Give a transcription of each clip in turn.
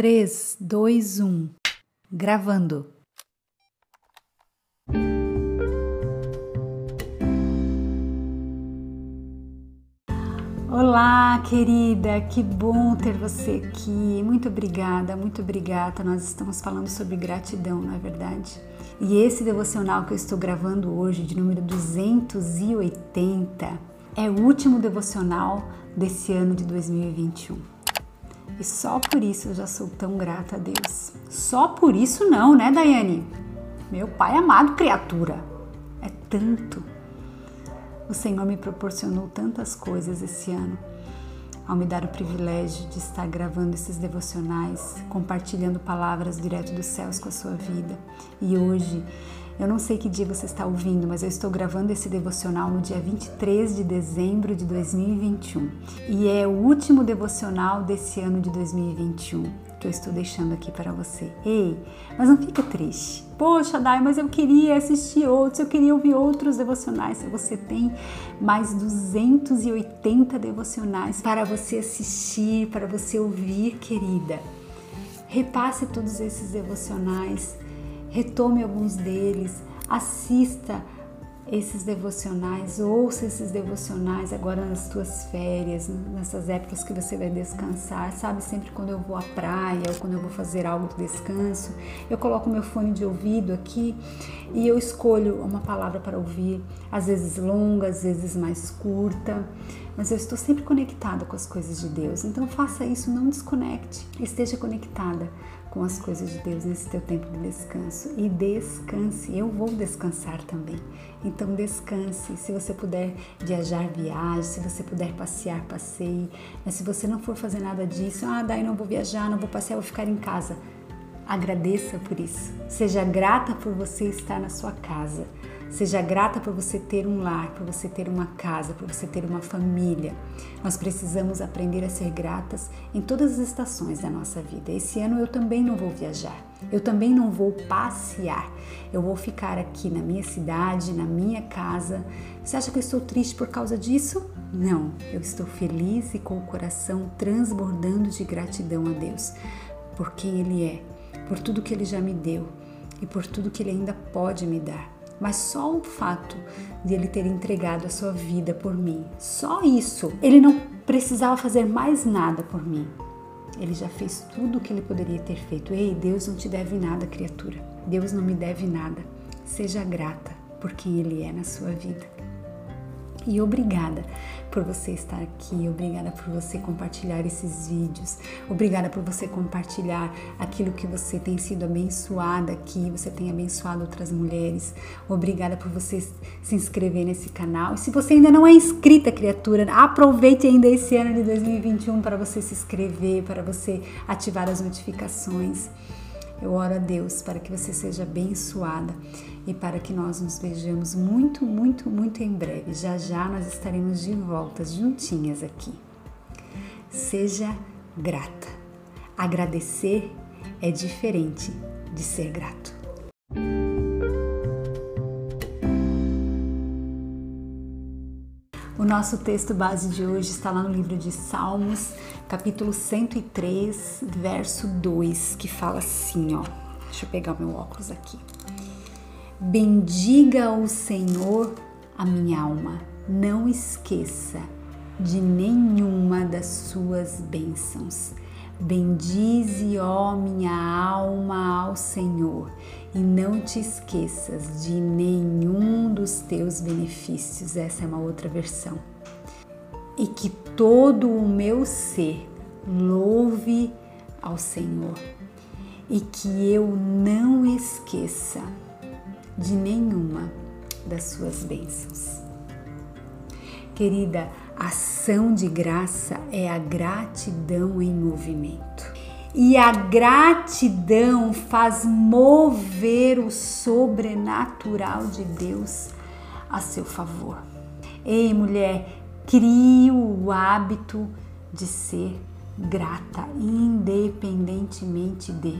3, 2, 1. Gravando. Olá, querida, que bom ter você aqui. Muito obrigada, muito obrigada. Nós estamos falando sobre gratidão, não é verdade? E esse devocional que eu estou gravando hoje, de número 280, é o último devocional desse ano de 2021. E só por isso eu já sou tão grata a Deus. Só por isso não, né, Daiane? Meu pai amado, criatura. É tanto. O Senhor me proporcionou tantas coisas esse ano ao me dar o privilégio de estar gravando esses devocionais, compartilhando palavras direto dos céus com a sua vida. E hoje, eu não sei que dia você está ouvindo, mas eu estou gravando esse devocional no dia 23 de dezembro de 2021. E é o último devocional desse ano de 2021 que eu estou deixando aqui para você. Ei, mas não fica triste. Poxa, Dai, mas eu queria assistir outros, eu queria ouvir outros devocionais. Você tem mais 280 devocionais para você assistir, para você ouvir, querida. Repasse todos esses devocionais, retome alguns deles, assista esses devocionais, ouça esses devocionais agora nas tuas férias, nessas épocas que você vai descansar. Sabe, sempre quando eu vou à praia ou quando eu vou fazer algo de descanso, eu coloco meu fone de ouvido aqui e eu escolho uma palavra para ouvir, às vezes longa, às vezes mais curta, mas eu estou sempre conectada com as coisas de Deus. Então faça isso, não desconecte, esteja conectada com as coisas de Deus nesse teu tempo de descanso e descanse. Eu vou descansar também. Então descanse. Se você puder viajar, viaje. Se você puder passear, passeie. Mas se você não for fazer nada disso, ah, daí não vou viajar, não vou passear, vou ficar em casa. Agradeça por isso. Seja grata por você estar na sua casa. Seja grata por você ter um lar, por você ter uma casa, por você ter uma família. Nós precisamos aprender a ser gratas em todas as estações da nossa vida. Esse ano eu também não vou viajar, eu também não vou passear. Eu vou ficar aqui na minha cidade, na minha casa. Você acha que eu estou triste por causa disso? Não, eu estou feliz e com o coração transbordando de gratidão a Deus por quem Ele é, por tudo que Ele já me deu e por tudo que Ele ainda pode me dar mas só o fato de ele ter entregado a sua vida por mim, só isso, ele não precisava fazer mais nada por mim. Ele já fez tudo o que ele poderia ter feito. Ei, Deus não te deve nada, criatura. Deus não me deve nada. Seja grata por quem Ele é na sua vida. E obrigada por você estar aqui, obrigada por você compartilhar esses vídeos, obrigada por você compartilhar aquilo que você tem sido abençoada aqui, você tem abençoado outras mulheres, obrigada por você se inscrever nesse canal. E se você ainda não é inscrita, criatura, aproveite ainda esse ano de 2021 para você se inscrever, para você ativar as notificações. Eu oro a Deus para que você seja abençoada e para que nós nos vejamos muito, muito, muito em breve. Já já nós estaremos de volta juntinhas aqui. Seja grata. Agradecer é diferente de ser grato. O nosso texto base de hoje está lá no livro de Salmos, capítulo 103, verso 2, que fala assim, ó. Deixa eu pegar meu óculos aqui. Bendiga o Senhor a minha alma, não esqueça de nenhuma das suas bênçãos. Bendize, ó minha alma, ao Senhor, e não te esqueças de nenhum dos teus benefícios. Essa é uma outra versão. E que todo o meu ser louve ao Senhor, e que eu não esqueça de nenhuma das suas bênçãos. Querida, ação de graça é a gratidão em movimento. E a gratidão faz mover o sobrenatural de Deus a seu favor. Ei, mulher, crie o hábito de ser grata, independentemente de.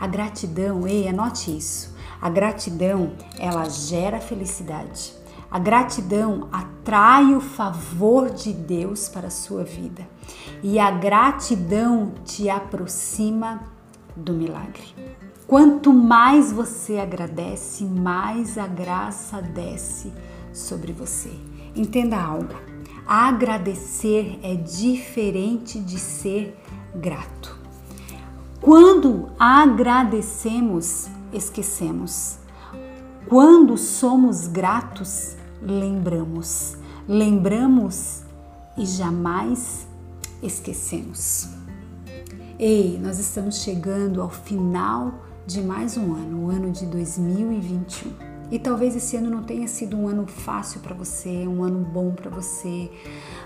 A gratidão, ei, anote isso. A gratidão, ela gera felicidade. A gratidão atrai o favor de Deus para a sua vida e a gratidão te aproxima do milagre. Quanto mais você agradece, mais a graça desce sobre você. Entenda algo: agradecer é diferente de ser grato. Quando agradecemos, esquecemos. Quando somos gratos, lembramos. Lembramos e jamais esquecemos. Ei, nós estamos chegando ao final de mais um ano, o ano de 2021. E talvez esse ano não tenha sido um ano fácil para você, um ano bom para você,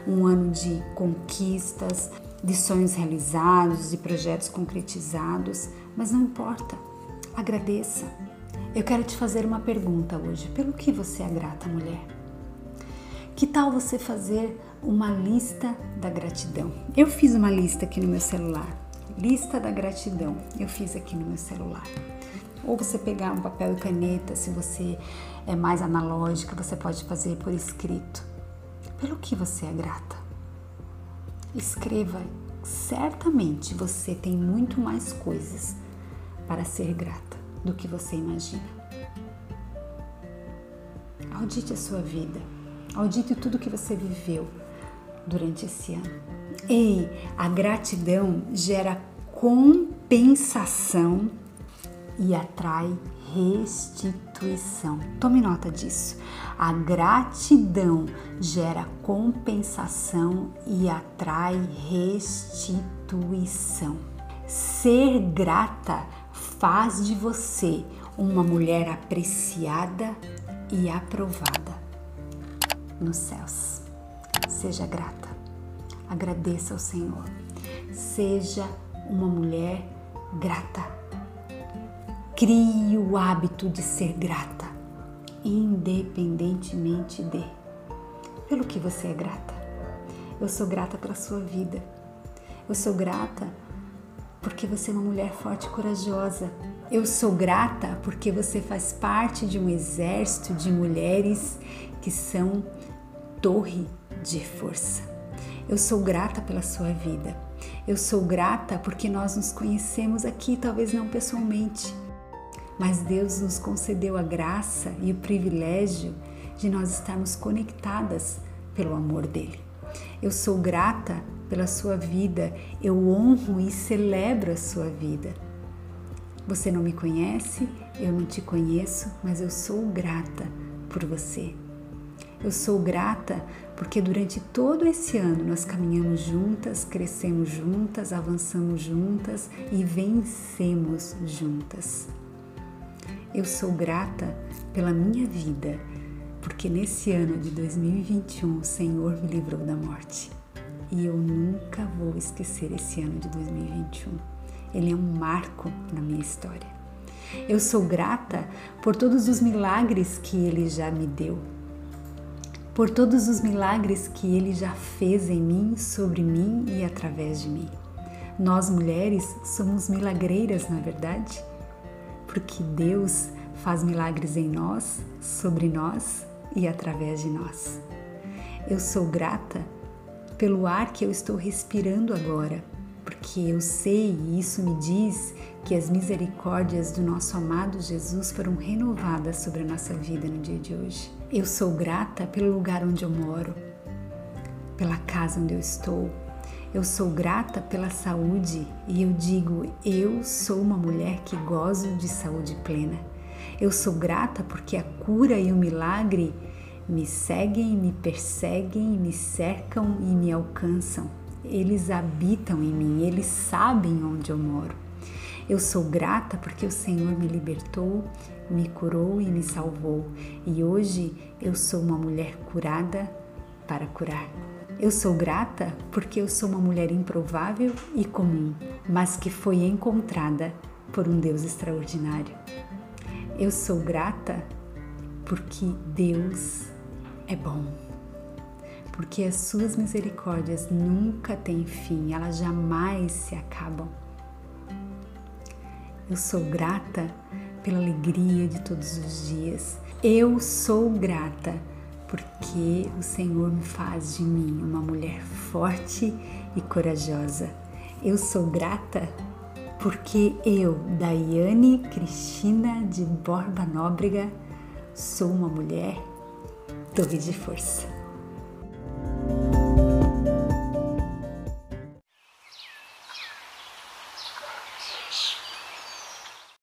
um ano de conquistas, de sonhos realizados, de projetos concretizados, mas não importa. Agradeça. Eu quero te fazer uma pergunta hoje. Pelo que você é grata, mulher? Que tal você fazer uma lista da gratidão? Eu fiz uma lista aqui no meu celular. Lista da gratidão. Eu fiz aqui no meu celular. Ou você pegar um papel e caneta, se você é mais analógica, você pode fazer por escrito. Pelo que você é grata? Escreva. Certamente você tem muito mais coisas para ser grata do que você imagina. Audite a sua vida. Audite tudo que você viveu durante esse ano. Ei, a gratidão gera compensação e atrai restituição. Tome nota disso. A gratidão gera compensação e atrai restituição. Ser grata faz de você uma mulher apreciada e aprovada nos céus. Seja grata. Agradeça ao Senhor. Seja uma mulher grata. Crie o hábito de ser grata, independentemente de. Pelo que você é grata? Eu sou grata pela sua vida. Eu sou grata porque você é uma mulher forte e corajosa. Eu sou grata porque você faz parte de um exército de mulheres que são torre de força. Eu sou grata pela sua vida. Eu sou grata porque nós nos conhecemos aqui, talvez não pessoalmente, mas Deus nos concedeu a graça e o privilégio de nós estarmos conectadas pelo amor dele. Eu sou grata pela sua vida, eu honro e celebro a sua vida. Você não me conhece, eu não te conheço, mas eu sou grata por você. Eu sou grata porque durante todo esse ano nós caminhamos juntas, crescemos juntas, avançamos juntas e vencemos juntas. Eu sou grata pela minha vida, porque nesse ano de 2021 o Senhor me livrou da morte. E eu nunca vou esquecer esse ano de 2021. Ele é um marco na minha história. Eu sou grata por todos os milagres que ele já me deu, por todos os milagres que Ele já fez em mim, sobre mim e através de mim. Nós mulheres somos milagreiras, não é verdade? Porque Deus faz milagres em nós, sobre nós e através de nós. Eu sou grata pelo ar que eu estou respirando agora, porque eu sei e isso me diz que as misericórdias do nosso amado Jesus foram renovadas sobre a nossa vida no dia de hoje. Eu sou grata pelo lugar onde eu moro, pela casa onde eu estou. Eu sou grata pela saúde e eu digo: eu sou uma mulher que gozo de saúde plena. Eu sou grata porque a cura e o milagre me seguem, me perseguem, me cercam e me alcançam. Eles habitam em mim, eles sabem onde eu moro. Eu sou grata porque o Senhor me libertou, me curou e me salvou, e hoje eu sou uma mulher curada para curar. Eu sou grata porque eu sou uma mulher improvável e comum, mas que foi encontrada por um Deus extraordinário. Eu sou grata porque Deus é bom. Porque as suas misericórdias nunca têm fim, elas jamais se acabam. Eu sou grata pela alegria de todos os dias. Eu sou grata porque o Senhor me faz de mim uma mulher forte e corajosa. Eu sou grata porque eu, Daiane Cristina de Borba Nóbrega, sou uma mulher torre de força.